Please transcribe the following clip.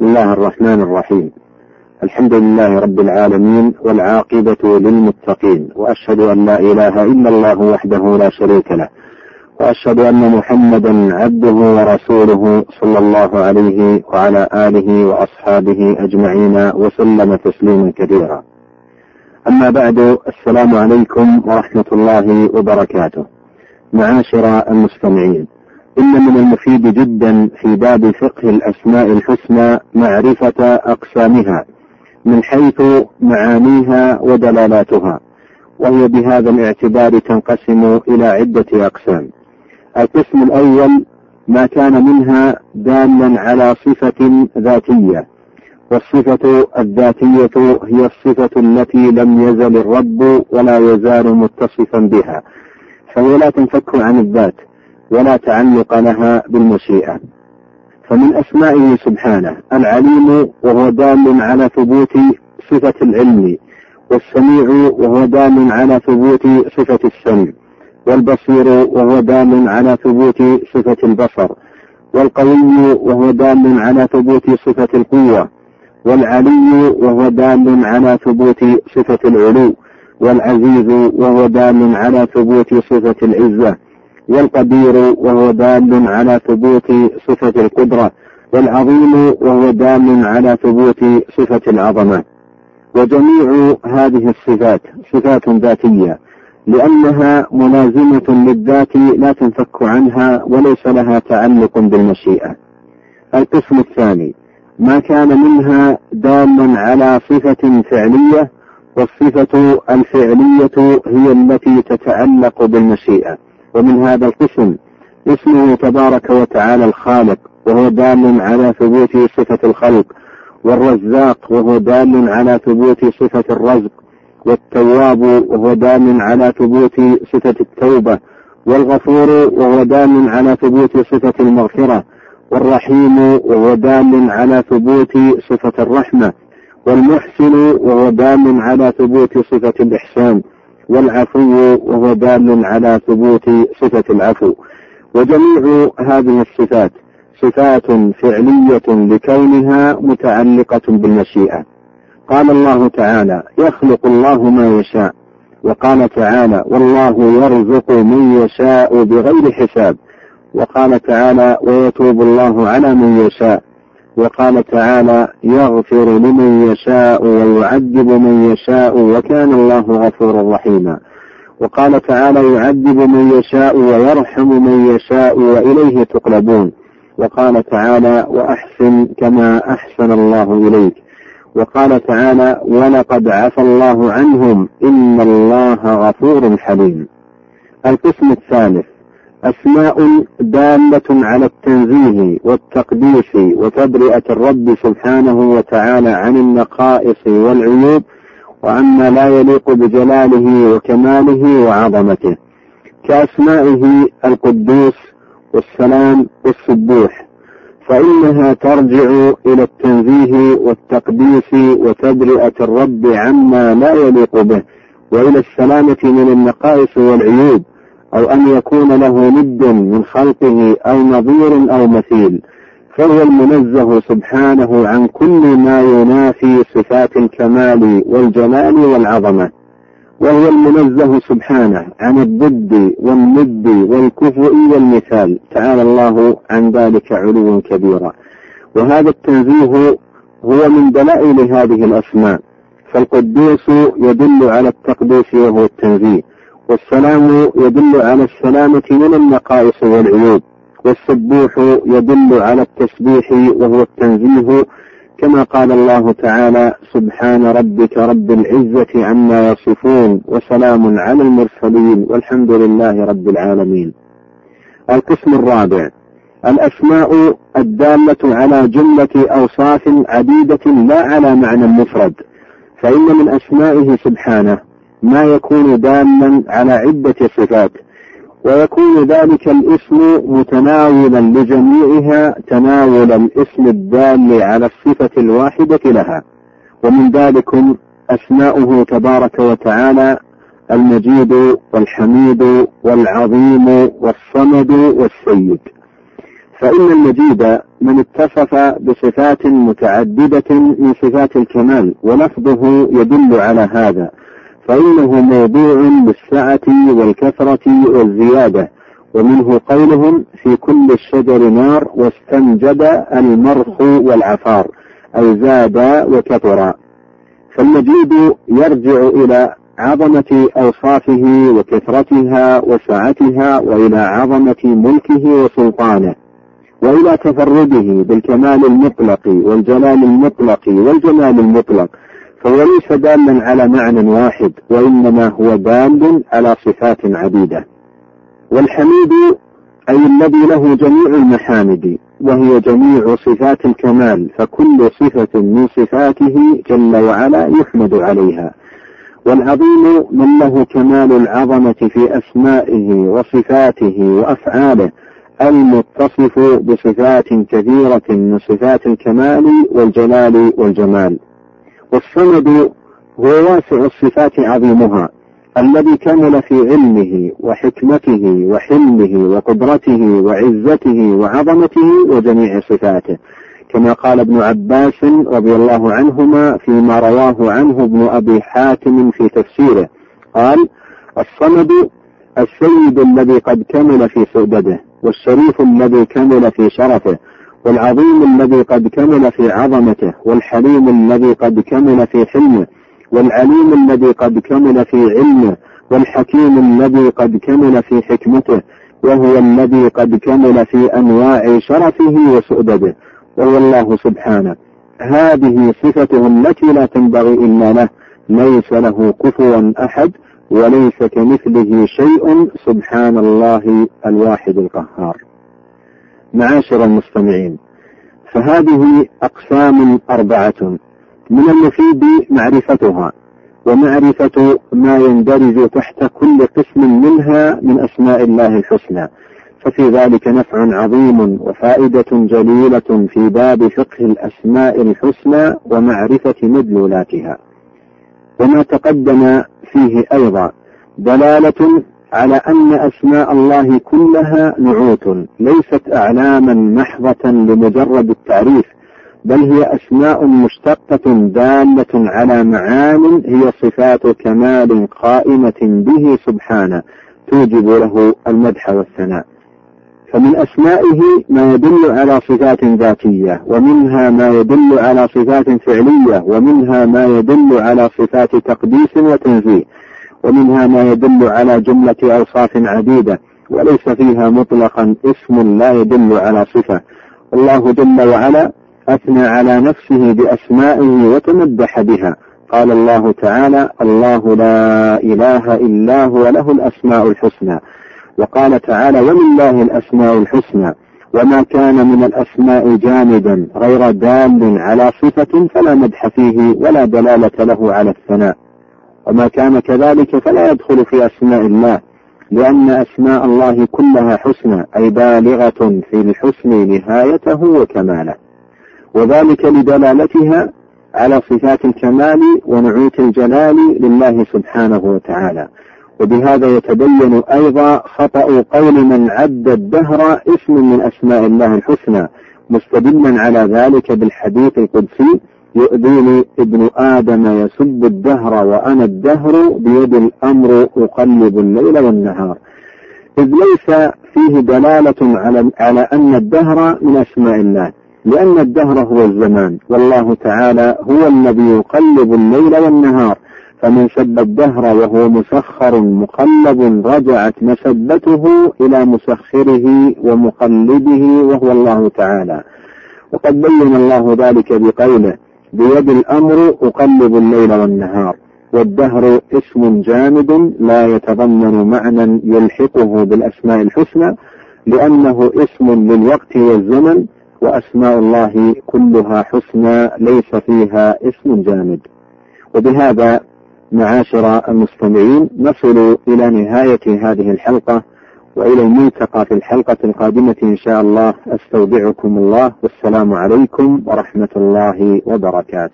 بسم الله الرحمن الرحيم. الحمد لله رب العالمين والعاقبة للمتقين وأشهد أن لا إله إلا الله وحده لا شريك له وأشهد أن محمدا عبده ورسوله صلى الله عليه وعلى آله وأصحابه أجمعين وسلم تسليما كثيرا أما بعد السلام عليكم ورحمة الله وبركاته. معاشر المستمعين إن من المفيد جدا في باب فقه الأسماء الحسنى معرفة أقسامها من حيث معانيها ودلالاتها وهي بهذا الاعتبار تنقسم إلى عدة أقسام. القسم الأول ما كان منها دالا على صفة ذاتية والصفة الذاتية هي الصفة التي لم يزل الرب ولا يزال متصفا بها فهي لا تنفك عن الذات. ولا تعلق لها بالمشيئة. فمن أسمائه سبحانه العليم وهو دال على ثبوت صفة العلم والسميع وهو دال على ثبوت صفة السمع والبصير وهو دال على ثبوت صفة البصر والقوي وهو دال على ثبوت صفة القوة والعلي وهو دال على ثبوت صفة العلو والعزيز وهو دال على ثبوت صفة العزة. والقدير وهو دال على ثبوت صفة القدرة والعظيم وهو دال على ثبوت صفة العظمة. وجميع هذه الصفات صفات ذاتية لأنها ملازمة للذات لا تنفك عنها وليس لها تعلق بالمشيئة. القسم الثاني ما كان منها دالا على صفة فعلية والصفة الفعلية هي التي تتعلق بالمشيئة. ومن هذا القسم اسمه تبارك وتعالى الخالق وهو دال على ثبوت صفة الخلق والرزاق وهو دال على ثبوت صفة الرزق والتواب وهو دال على ثبوت صفة التوبة والغفور وهو دال على ثبوت صفة المغفرة والرحيم وهو دال على ثبوت صفة الرحمة والمحسن وهو دال على ثبوت صفة الإحسان. والعفو وهو دال على ثبوت صفة العفو. وجميع هذه الصفات صفات فعلية لكونها متعلقة بالمشيئة. قال الله تعالى يخلق الله ما يشاء. وقال تعالى والله يرزق من يشاء بغير حساب. وقال تعالى ويتوب الله على من يشاء. وقال تعالى يغفر لمن يشاء ويعذب من يشاء وكان الله غفورا رحيما. وقال تعالى يعذب من يشاء ويرحم من يشاء وإليه تقلبون. وقال تعالى وأحسن كما أحسن الله إليك. وقال تعالى ولقد عفى الله عنهم إن الله غفور حليم. القسم الثالث أسماء دالة على التنزيه والتقديس وتبرئة الرب سبحانه وتعالى عن النقائص والعيوب وعما لا يليق بجلاله وكماله وعظمته. كأسمائه القدوس والسلام والسبوح. فإنها ترجع إلى التنزيه والتقديس وتبرئة الرب عما لا يليق به وإلى السلامة من النقائص والعيوب. أو أن يكون له ند من خلقه أو نظير أو مثيل فهو المنزه سبحانه عن كل ما ينافي صفات الكمال والجلال والعظمة. وهو المنزه سبحانه عن الضد والند والكفؤ والمثال. تعالى الله عن ذلك علوا كبيرا. وهذا التنزيه هو من دلائل هذه الأسماء. فالقدوس يدل على التقديس وهو التنزيه. والسلام يدل على السلامة من النقائص والعيوب والسبوح يدل على التسبيح وهو التنزيه كما قال الله تعالى سبحان ربك رب العزة عما يصفون وسلام على المرسلين والحمد لله رب العالمين. القسم الرابع الأسماء الدالة على جملة أوصاف عديدة لا على معنى مفرد فإن من أسمائه سبحانه ما يكون دالا على عدة صفات. ويكون ذلك الاسم متناولا لجميعها تناول الاسم الدال على الصفة الواحدة لها. ومن ذلكم أسماؤه تبارك وتعالى المجيد والحميد والعظيم والصمد والسيد. فإن المجيد من اتصف بصفات متعددة من صفات الكمال ولفظه يدل على هذا. فإنه موضوع بالسعة والكثرة والزيادة ومنه قولهم في كل الشجر نار واستنجد المرخ والعفار أي زاد وكثر. فالمجيد يرجع إلى عظمة أوصافه وكثرتها وسعتها وإلى عظمة ملكه وسلطانه وإلى تفرده بالكمال المطلق والجلال المطلق والجمال المطلق فهو ليس دالا على معنى واحد وإنما هو دال على صفات عديدة. والحميد أي الذي له جميع المحامد وهي جميع صفات الكمال فكل صفة من صفاته جل وعلا يحمد عليها. والعظيم من له كمال العظمة في أسمائه وصفاته وأفعاله المتصف بصفات كثيرة من صفات الكمال والجلال والجمال. والصمد هو واسع الصفات عظيمها الذي كمل في علمه وحكمته وحلمه وقدرته وعزته وعظمته وجميع صفاته. كما قال ابن عباس رضي الله عنهما فيما رواه عنه ابن أبي حاتم في تفسيره. قال الصمد السيد الذي قد كمل في سؤدده والشريف الذي كمل في شرفه والعظيم الذي قد كمل في عظمته والحليم الذي قد كمل في حلمه والعليم الذي قد كمل في علمه والحكيم الذي قد كمل في حكمته وهو الذي قد كمل في أنواع شرفه وسؤدده وهو الله سبحانه. هذه صفته التي لا تنبغي إلا له. ليس له كفوا أحد وليس كمثله شيء سبحان الله الواحد القهار. معاشر المستمعين. فهذه أقسام أربعة. من المفيد معرفتها ومعرفة ما يندرج تحت كل قسم منها من أسماء الله الحسنى. ففي ذلك نفع عظيم وفائدة جليلة في باب فقه الأسماء الحسنى ومعرفة مدلولاتها. وما تقدم فيه أيضا دلالة على أن أسماء الله كلها نعوت ليست أعلاما محضة لمجرد التعريف بل هي أسماء مشتقة دالة على معان هي صفات كمال قائمة به سبحانه توجب له المدح والثناء. فمن أسمائه ما يدل على صفات ذاتية ومنها ما يدل على صفات فعلية ومنها ما يدل على صفات تقديس وتنزيه. ومنها ما يدل على جملة أوصاف عديدة وليس فيها مطلقا اسم لا يدل على صفة. الله جل وعلا أثنى على نفسه بأسمائه وتمدح بها. قال الله تعالى الله لا إله إلا هو له الأسماء الحسنى وقال تعالى ولله الأسماء الحسنى وما كان من الأسماء جامدا غير دال على صفة فلا مدح فيه ولا دلالة له على الثناء. وما كان كذلك فلا يدخل في أسماء الله لأن أسماء الله كلها حسنى أي بالغة في الحسن نهايته وكماله. وذلك لدلالتها على صفات الكمال ونعوت الجلال لله سبحانه وتعالى. وبهذا يتبين أيضا خطأ قول من عد الدهر اسم من أسماء الله الحسنى مستدلا على ذلك بالحديث القدسي يؤذيني ابن آدم يسب الدهر وأنا الدهر بيد الأمر أقلب الليل والنهار. إذ ليس فيه دلالة على, على أن الدهر من أسماء الله لأن الدهر هو الزمان والله تعالى هو الذي يقلب الليل والنهار. فمن سب الدهر وهو مسخر مقلب رجعت مسبته إلى مسخره ومقلبه وهو الله تعالى. وقد بين الله ذلك بقوله بيد الأمر أقلب الليل والنهار والدهر اسم جامد لا يتضمن معنى يلحقه بالأسماء الحسنى لأنه اسم للوقت والزمن وأسماء الله كلها حسنى ليس فيها اسم جامد. وبهذا معاشر المستمعين نصل إلى نهاية هذه الحلقة. وإلى الملتقى في الحلقة القادمة إن شاء الله أستودعكم الله والسلام عليكم ورحمة الله وبركاته.